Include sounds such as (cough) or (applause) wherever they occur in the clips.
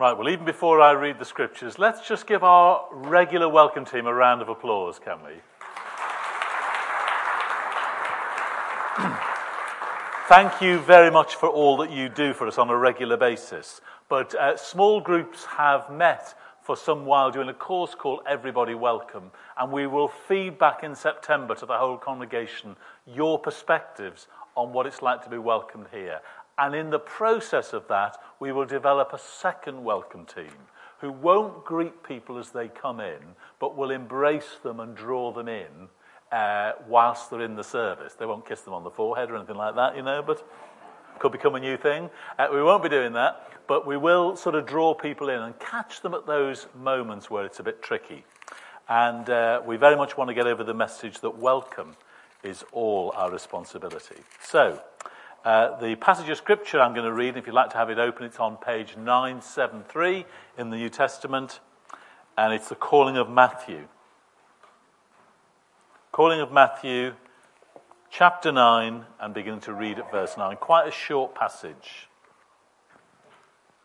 Right, well, even before I read the scriptures, let's just give our regular welcome team a round of applause, can we? (clears throat) Thank you very much for all that you do for us on a regular basis. But uh, small groups have met for some while doing a course called Everybody Welcome, and we will feed back in September to the whole congregation your perspectives on what it's like to be welcomed here. And in the process of that, we will develop a second welcome team who won't greet people as they come in, but will embrace them and draw them in uh, whilst they're in the service. They won't kiss them on the forehead or anything like that, you know, but could become a new thing. Uh, we won't be doing that, but we will sort of draw people in and catch them at those moments where it's a bit tricky. And uh, we very much want to get over the message that welcome is all our responsibility. So, uh, the passage of scripture I'm going to read, if you'd like to have it open, it's on page 973 in the New Testament, and it's the calling of Matthew. Calling of Matthew, chapter 9, and beginning to read at verse 9. Quite a short passage.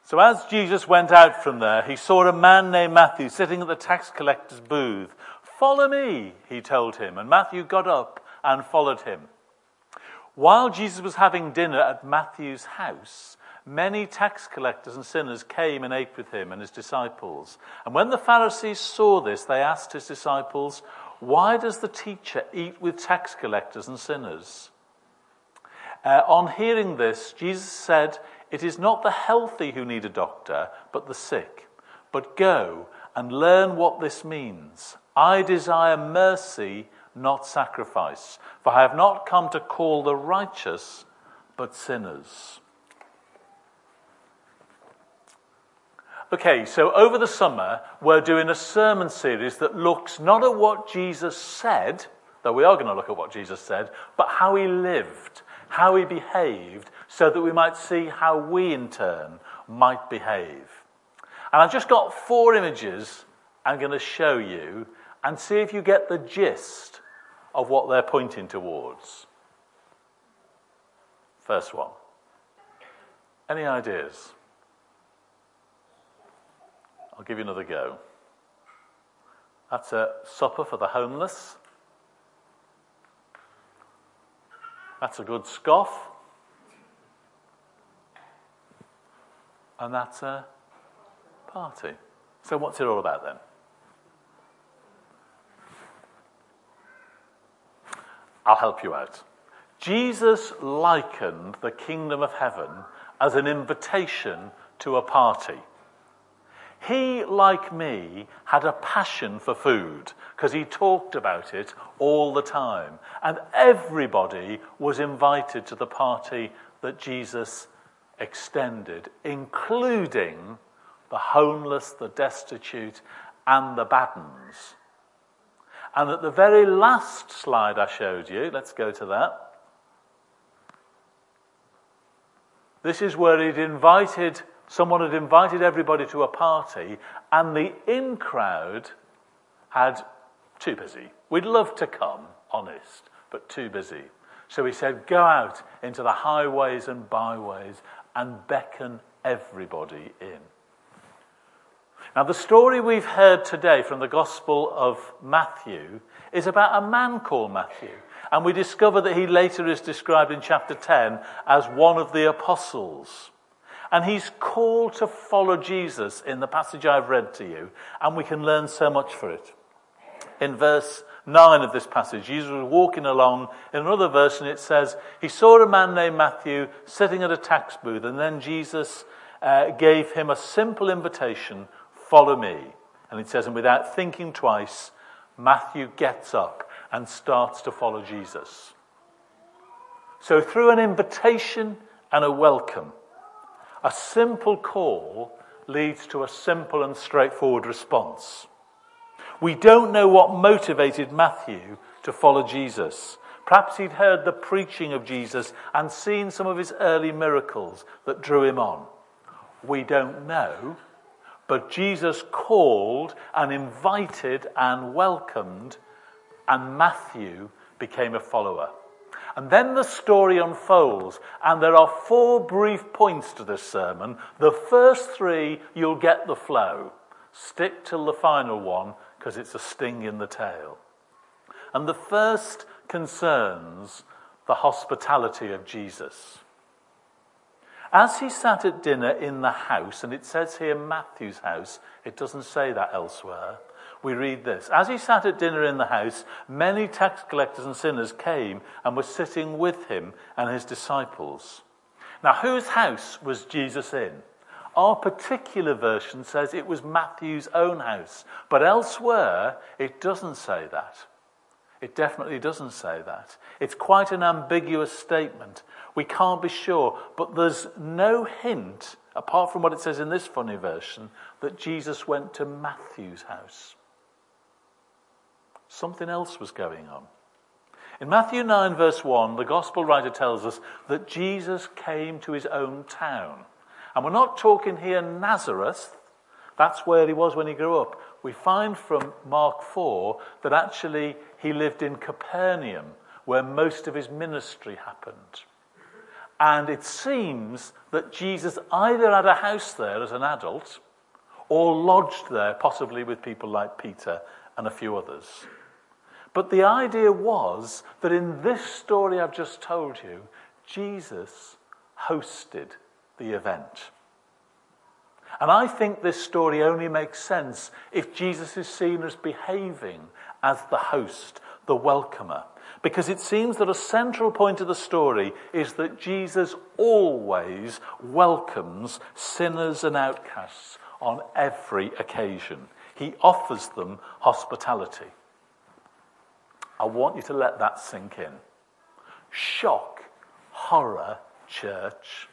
So, as Jesus went out from there, he saw a man named Matthew sitting at the tax collector's booth. Follow me, he told him, and Matthew got up and followed him. While Jesus was having dinner at Matthew's house, many tax collectors and sinners came and ate with him and his disciples. And when the Pharisees saw this, they asked his disciples, Why does the teacher eat with tax collectors and sinners? Uh, on hearing this, Jesus said, It is not the healthy who need a doctor, but the sick. But go and learn what this means. I desire mercy not sacrifice. For I have not come to call the righteous, but sinners. Okay, so over the summer, we're doing a sermon series that looks not at what Jesus said, though we are going to look at what Jesus said, but how he lived, how he behaved, so that we might see how we in turn might behave. And I've just got four images I'm going to show you and see if you get the gist of what they're pointing towards. First one. Any ideas? I'll give you another go. That's a supper for the homeless. That's a good scoff. And that's a party. So, what's it all about then? I'll help you out. Jesus likened the kingdom of heaven as an invitation to a party. He, like me, had a passion for food because he talked about it all the time. And everybody was invited to the party that Jesus extended, including the homeless, the destitute, and the bad ones. And at the very last slide I showed you, let's go to that. This is where he'd invited, someone had invited everybody to a party, and the in crowd had too busy. We'd love to come, honest, but too busy. So he said, Go out into the highways and byways and beckon everybody in. Now, the story we've heard today from the Gospel of Matthew is about a man called Matthew. And we discover that he later is described in chapter 10 as one of the apostles. And he's called to follow Jesus in the passage I've read to you, and we can learn so much for it. In verse 9 of this passage, Jesus was walking along. In another verse, and it says, He saw a man named Matthew sitting at a tax booth, and then Jesus uh, gave him a simple invitation Follow me. And it says, and without thinking twice, Matthew gets up and starts to follow Jesus. So, through an invitation and a welcome, a simple call leads to a simple and straightforward response. We don't know what motivated Matthew to follow Jesus. Perhaps he'd heard the preaching of Jesus and seen some of his early miracles that drew him on. We don't know, but Jesus called and invited and welcomed, and Matthew became a follower. And then the story unfolds, and there are four brief points to this sermon. The first three, you'll get the flow. Stick till the final one, because it's a sting in the tail. And the first concerns the hospitality of Jesus. As he sat at dinner in the house, and it says here Matthew's house, it doesn't say that elsewhere we read this As he sat at dinner in the house, many tax collectors and sinners came and were sitting with him and his disciples. Now, whose house was Jesus in? Our particular version says it was Matthew's own house, but elsewhere it doesn't say that. It definitely doesn't say that. It's quite an ambiguous statement. We can't be sure, but there's no hint, apart from what it says in this funny version, that Jesus went to Matthew's house. Something else was going on. In Matthew 9, verse 1, the gospel writer tells us that Jesus came to his own town. And we're not talking here Nazareth, that's where he was when he grew up. We find from Mark 4 that actually he lived in Capernaum, where most of his ministry happened. And it seems that Jesus either had a house there as an adult or lodged there, possibly with people like Peter and a few others. But the idea was that in this story I've just told you, Jesus hosted the event. And I think this story only makes sense if Jesus is seen as behaving as the host, the welcomer. Because it seems that a central point of the story is that Jesus always welcomes sinners and outcasts on every occasion. He offers them hospitality. I want you to let that sink in. Shock, horror, church.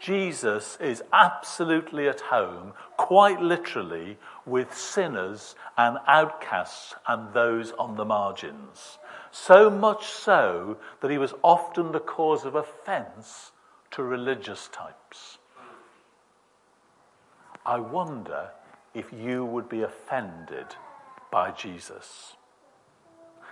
Jesus is absolutely at home, quite literally, with sinners and outcasts and those on the margins. So much so that he was often the cause of offense to religious types. I wonder if you would be offended by Jesus.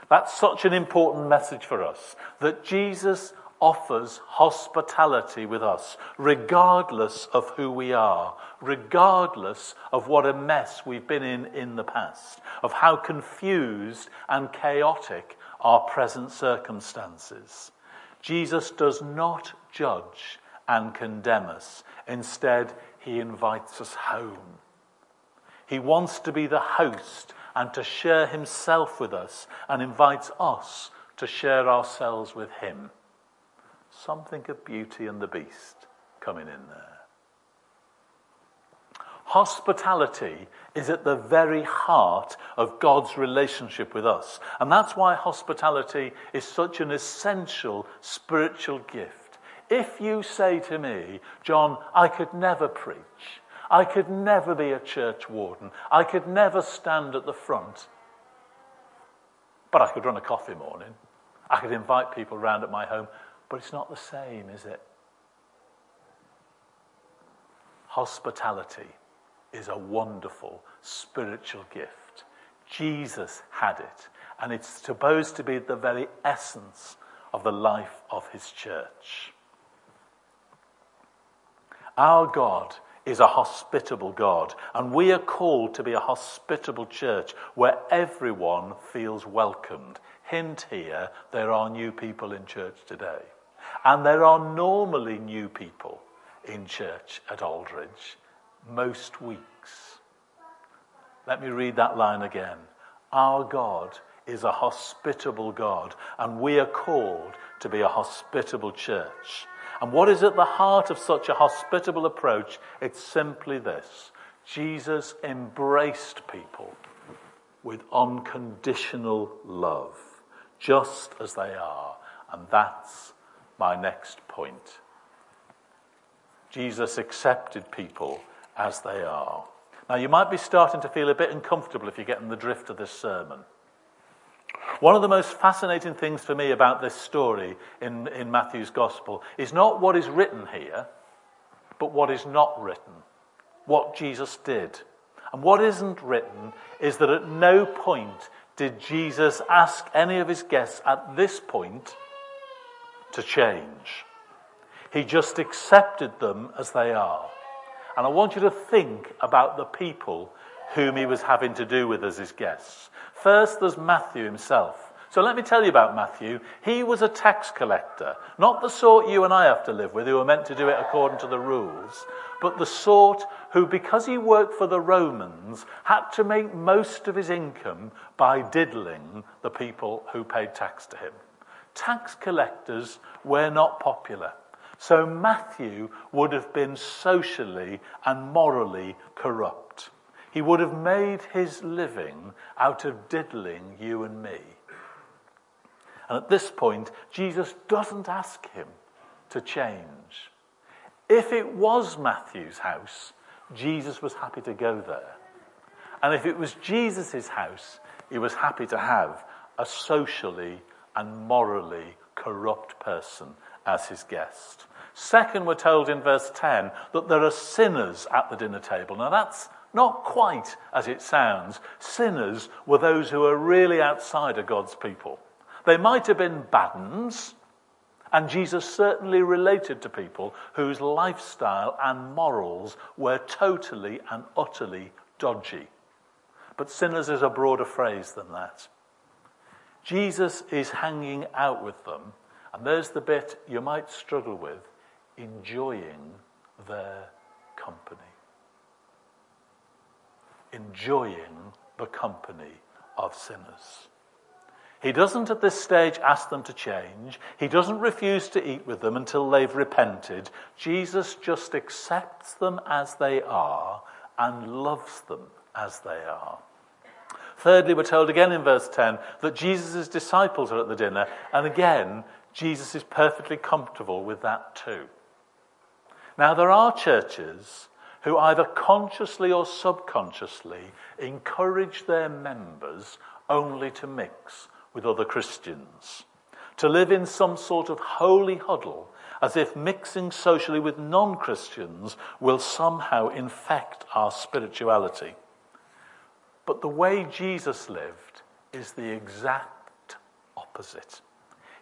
That's such an important message for us that Jesus offers hospitality with us, regardless of who we are, regardless of what a mess we've been in in the past, of how confused and chaotic our present circumstances. Jesus does not judge and condemn us. Instead, he invites us home. He wants to be the host and to share himself with us and invites us to share ourselves with him. Something of Beauty and the Beast coming in there. Hospitality is at the very heart of God's relationship with us. And that's why hospitality is such an essential spiritual gift. If you say to me, John, I could never preach, I could never be a church warden. I could never stand at the front. But I could run a coffee morning. I could invite people round at my home. But it's not the same, is it? Hospitality is a wonderful spiritual gift. Jesus had it, and it's supposed to be the very essence of the life of his church. Our God is a hospitable God. And we are called to be a hospitable church where everyone feels welcomed. Hint here, there are new people in church today. And there are normally new people in church at Aldridge most weeks. Let me read that line again. Our God is a hospitable God, and we are called to be a hospitable church. And what is at the heart of such a hospitable approach? It's simply this Jesus embraced people with unconditional love, just as they are. And that's my next point. Jesus accepted people as they are. Now, you might be starting to feel a bit uncomfortable if you're getting the drift of this sermon. One of the most fascinating things for me about this story in, in Matthew's Gospel is not what is written here, but what is not written, what Jesus did. And what isn't written is that at no point did Jesus ask any of his guests at this point to change. He just accepted them as they are. And I want you to think about the people whom he was having to do with as his guests. First, there's Matthew himself. So let me tell you about Matthew. He was a tax collector, not the sort you and I have to live with, who are meant to do it according to the rules, but the sort who, because he worked for the Romans, had to make most of his income by diddling the people who paid tax to him. Tax collectors were not popular. So Matthew would have been socially and morally corrupt. He would have made his living out of diddling you and me. And at this point, Jesus doesn't ask him to change. If it was Matthew's house, Jesus was happy to go there. And if it was Jesus' house, he was happy to have a socially and morally corrupt person as his guest. Second, we're told in verse 10 that there are sinners at the dinner table. Now, that's not quite as it sounds. Sinners were those who were really outside of God's people. They might have been bad uns, and Jesus certainly related to people whose lifestyle and morals were totally and utterly dodgy. But sinners is a broader phrase than that. Jesus is hanging out with them, and there's the bit you might struggle with enjoying their company. Enjoying the company of sinners. He doesn't at this stage ask them to change. He doesn't refuse to eat with them until they've repented. Jesus just accepts them as they are and loves them as they are. Thirdly, we're told again in verse 10 that Jesus' disciples are at the dinner, and again, Jesus is perfectly comfortable with that too. Now, there are churches who either consciously or subconsciously encourage their members only to mix with other Christians, to live in some sort of holy huddle, as if mixing socially with non Christians will somehow infect our spirituality. But the way Jesus lived is the exact opposite.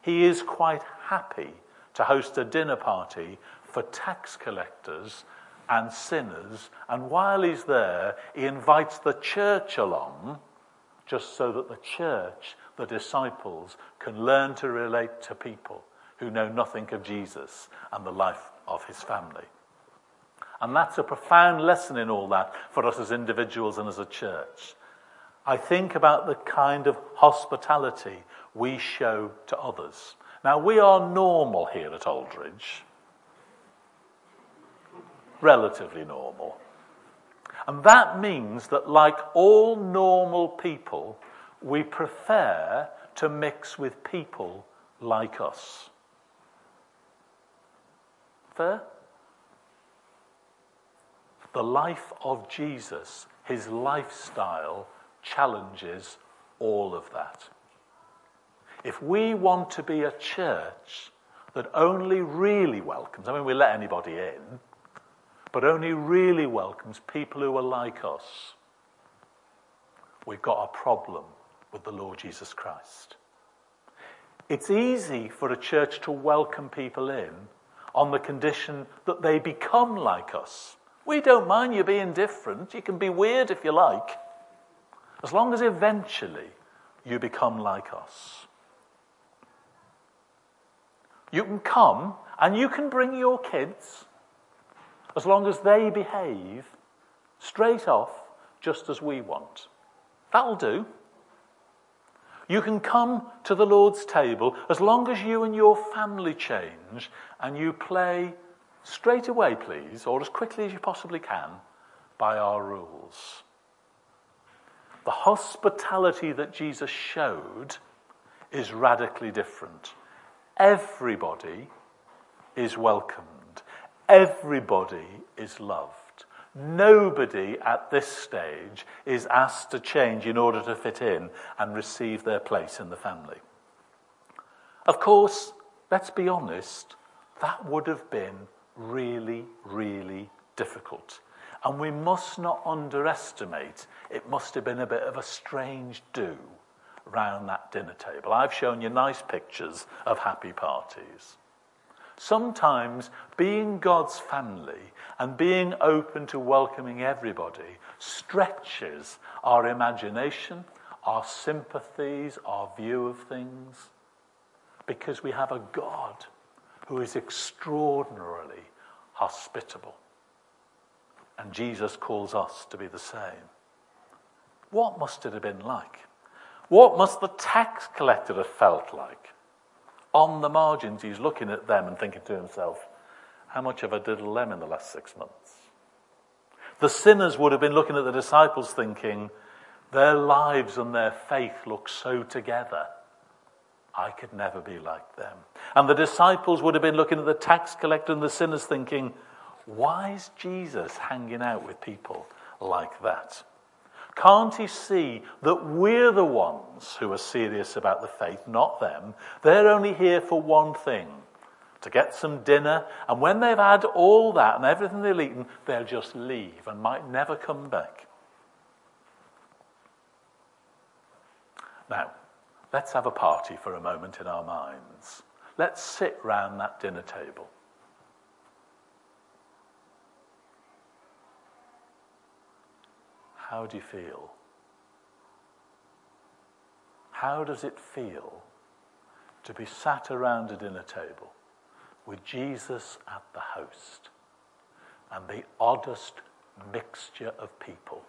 He is quite happy to host a dinner party for tax collectors and sinners, and while he's there, he invites the church along just so that the church the disciples can learn to relate to people who know nothing of Jesus and the life of his family. And that's a profound lesson in all that for us as individuals and as a church. I think about the kind of hospitality we show to others. Now, we are normal here at Aldridge, relatively normal. And that means that, like all normal people, we prefer to mix with people like us. Fair? The life of Jesus, his lifestyle, challenges all of that. If we want to be a church that only really welcomes, I mean, we let anybody in, but only really welcomes people who are like us, we've got a problem with the Lord Jesus Christ. It's easy for a church to welcome people in on the condition that they become like us. We don't mind you being different. You can be weird if you like, as long as eventually you become like us. You can come and you can bring your kids as long as they behave straight off just as we want. That'll do. You can come to the Lord's table as long as you and your family change and you play straight away, please, or as quickly as you possibly can, by our rules. The hospitality that Jesus showed is radically different. Everybody is welcomed, everybody is loved. Nobody at this stage is asked to change in order to fit in and receive their place in the family. Of course, let's be honest, that would have been really, really difficult. And we must not underestimate, it must have been a bit of a strange do round that dinner table. I've shown you nice pictures of happy parties. Sometimes being God's family and being open to welcoming everybody stretches our imagination, our sympathies, our view of things, because we have a God who is extraordinarily hospitable. And Jesus calls us to be the same. What must it have been like? What must the tax collector have felt like? On the margins, he's looking at them and thinking to himself, how much have I diddled them in the last six months? The sinners would have been looking at the disciples thinking, their lives and their faith look so together. I could never be like them. And the disciples would have been looking at the tax collector and the sinners thinking, why is Jesus hanging out with people like that? Can't he see that we're the ones who are serious about the faith, not them? They're only here for one thing to get some dinner, and when they've had all that and everything they've eaten, they'll just leave and might never come back. Now, let's have a party for a moment in our minds. Let's sit round that dinner table. How do you feel? How does it feel to be sat around a dinner table with Jesus at the host and the oddest mixture of people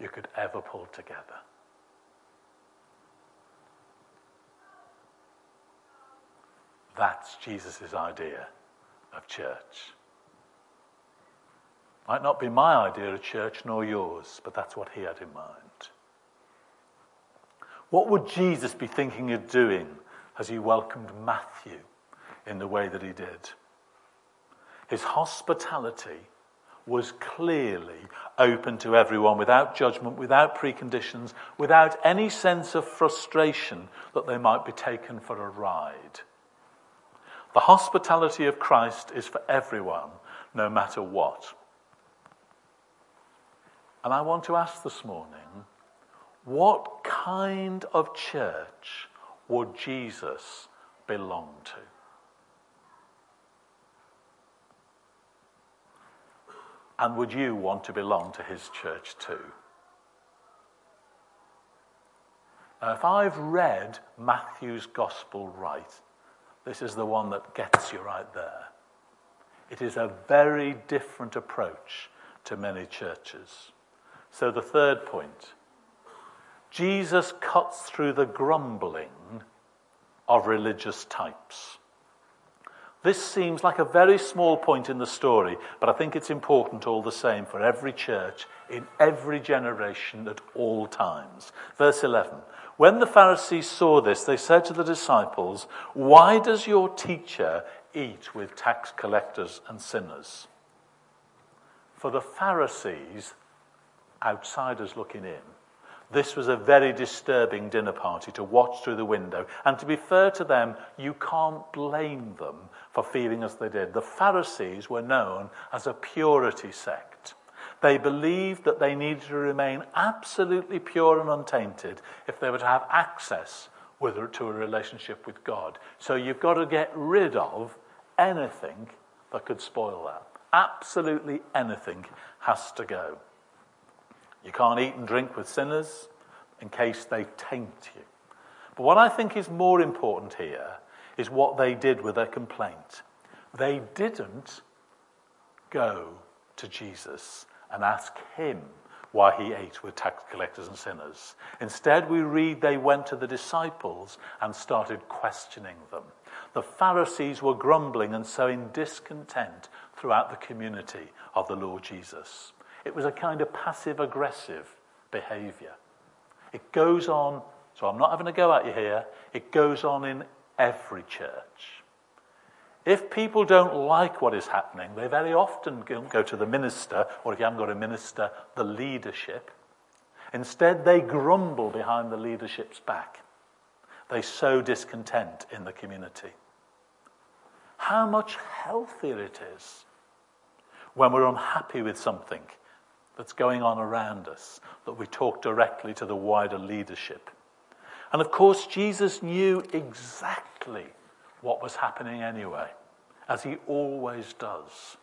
you could ever pull together? That's Jesus' idea of church. Might not be my idea of church nor yours, but that's what he had in mind. What would Jesus be thinking of doing as he welcomed Matthew in the way that he did? His hospitality was clearly open to everyone without judgment, without preconditions, without any sense of frustration that they might be taken for a ride. The hospitality of Christ is for everyone, no matter what. And I want to ask this morning what kind of church would Jesus belong to? And would you want to belong to his church too? Now, if I've read Matthew's gospel right, this is the one that gets you right there. It is a very different approach to many churches. So, the third point Jesus cuts through the grumbling of religious types. This seems like a very small point in the story, but I think it's important all the same for every church in every generation at all times. Verse 11 When the Pharisees saw this, they said to the disciples, Why does your teacher eat with tax collectors and sinners? For the Pharisees, outsiders looking in, this was a very disturbing dinner party to watch through the window. And to be fair to them, you can't blame them for feeling as they did. The Pharisees were known as a purity sect. They believed that they needed to remain absolutely pure and untainted if they were to have access with, to a relationship with God. So you've got to get rid of anything that could spoil that. Absolutely anything has to go. You can't eat and drink with sinners in case they taint you. But what I think is more important here is what they did with their complaint. They didn't go to Jesus and ask him why he ate with tax collectors and sinners. Instead, we read they went to the disciples and started questioning them. The Pharisees were grumbling and sowing discontent throughout the community of the Lord Jesus. It was a kind of passive aggressive behavior. It goes on, so I'm not having a go at you here, it goes on in every church. If people don't like what is happening, they very often go to the minister, or if you haven't got a minister, the leadership. Instead, they grumble behind the leadership's back. They sow discontent in the community. How much healthier it is when we're unhappy with something that's going on around us, that we talk directly to the wider leadership. And of course, Jesus knew exactly what was happening anyway, as he always does.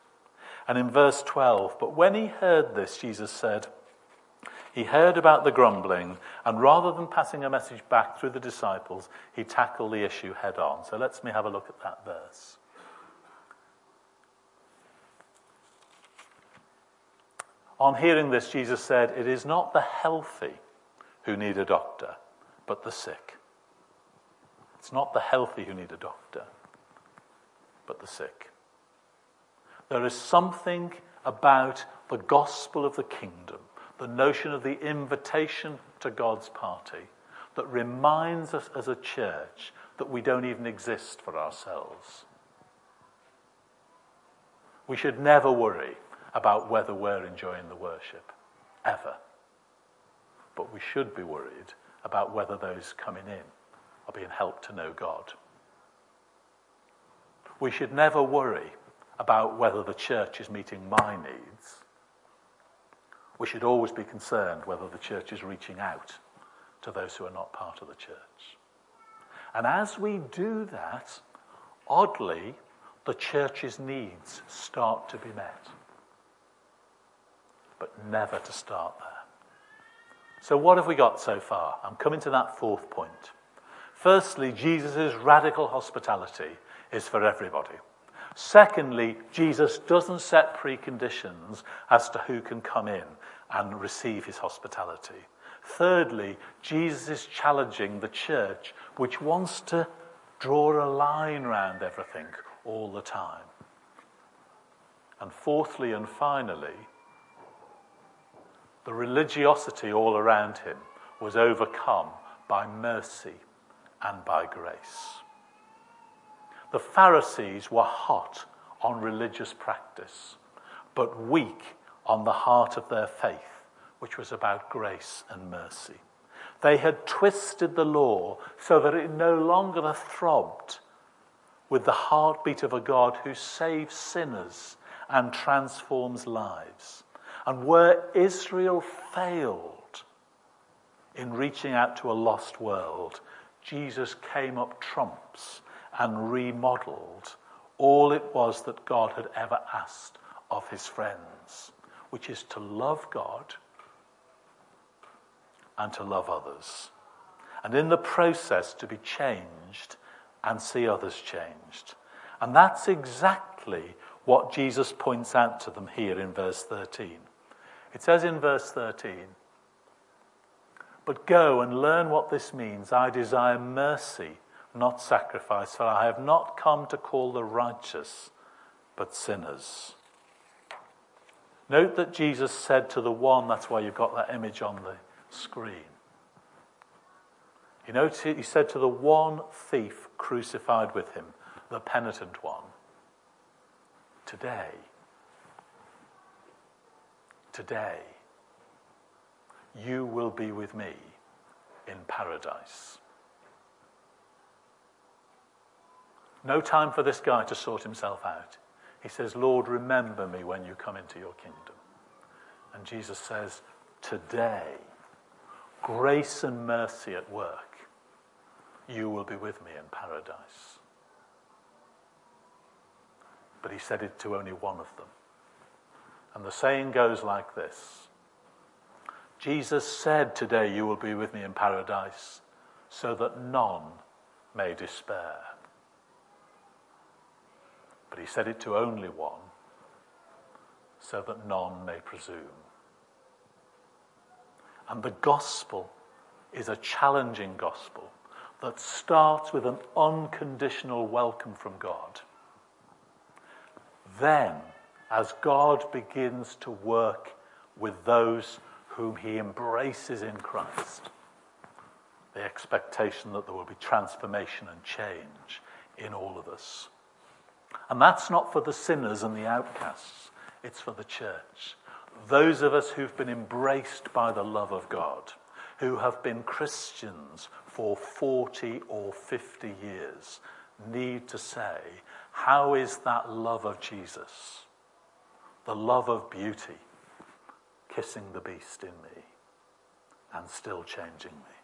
And in verse 12, but when he heard this, Jesus said, he heard about the grumbling, and rather than passing a message back through the disciples, he tackled the issue head on. So let's me have a look at that verse. On hearing this, Jesus said, It is not the healthy who need a doctor, but the sick. It's not the healthy who need a doctor, but the sick. There is something about the gospel of the kingdom, the notion of the invitation to God's party, that reminds us as a church that we don't even exist for ourselves. We should never worry about whether we're enjoying the worship, ever. But we should be worried about whether those coming in are being helped to know God. We should never worry about whether the church is meeting my needs. We should always be concerned whether the church is reaching out to those who are not part of the church. And as we do that, oddly, the church's needs start to be met. But never to start there. So, what have we got so far? I'm coming to that fourth point. Firstly, Jesus' radical hospitality is for everybody. Secondly, Jesus doesn't set preconditions as to who can come in and receive his hospitality. Thirdly, Jesus is challenging the church, which wants to draw a line around everything all the time. And fourthly and finally, the religiosity all around him was overcome by mercy and by grace. The Pharisees were hot on religious practice, but weak on the heart of their faith, which was about grace and mercy. They had twisted the law so that it no longer throbbed with the heartbeat of a God who saves sinners and transforms lives. And where Israel failed in reaching out to a lost world, Jesus came up trumps and remodeled all it was that God had ever asked of his friends, which is to love God and to love others. And in the process, to be changed and see others changed. And that's exactly what Jesus points out to them here in verse 13. It says in verse 13, but go and learn what this means. I desire mercy, not sacrifice, for I have not come to call the righteous, but sinners. Note that Jesus said to the one, that's why you've got that image on the screen. He said to the one thief crucified with him, the penitent one, Today, today, you will be with me in paradise. No time for this guy to sort himself out. He says, Lord, remember me when you come into your kingdom. And Jesus says, Today, grace and mercy at work, you will be with me in paradise. But he said it to only one of them. And the saying goes like this Jesus said, Today you will be with me in paradise, so that none may despair. But he said it to only one, so that none may presume. And the gospel is a challenging gospel that starts with an unconditional welcome from God. Then, as God begins to work with those whom he embraces in Christ. The expectation that there will be transformation and change in all of us. And that's not for the sinners and the outcasts, it's for the church. Those of us who've been embraced by the love of God, who have been Christians for 40 or 50 years, need to say, How is that love of Jesus? The love of beauty kissing the beast in me and still changing me.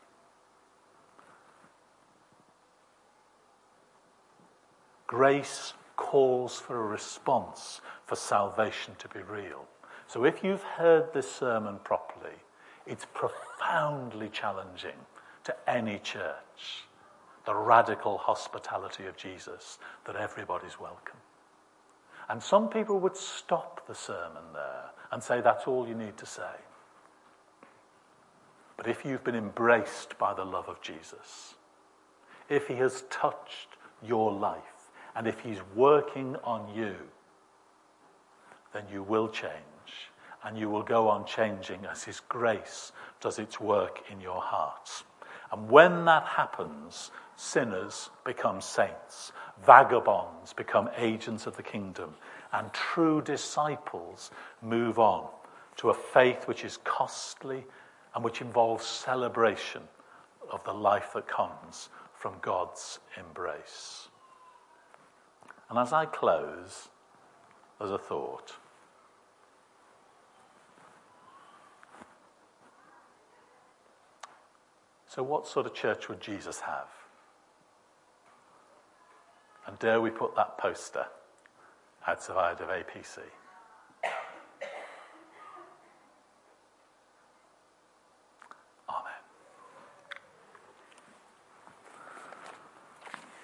Grace calls for a response for salvation to be real. So if you've heard this sermon properly, it's profoundly challenging to any church the radical hospitality of Jesus that everybody's welcome. And some people would stop the sermon there and say, that's all you need to say. But if you've been embraced by the love of Jesus, if he has touched your life, and if he's working on you, then you will change. And you will go on changing as his grace does its work in your hearts. And when that happens, sinners become saints, vagabonds become agents of the kingdom, and true disciples move on to a faith which is costly and which involves celebration of the life that comes from God's embrace. And as I close, there's a thought. So, what sort of church would Jesus have? And dare we put that poster outside of APC?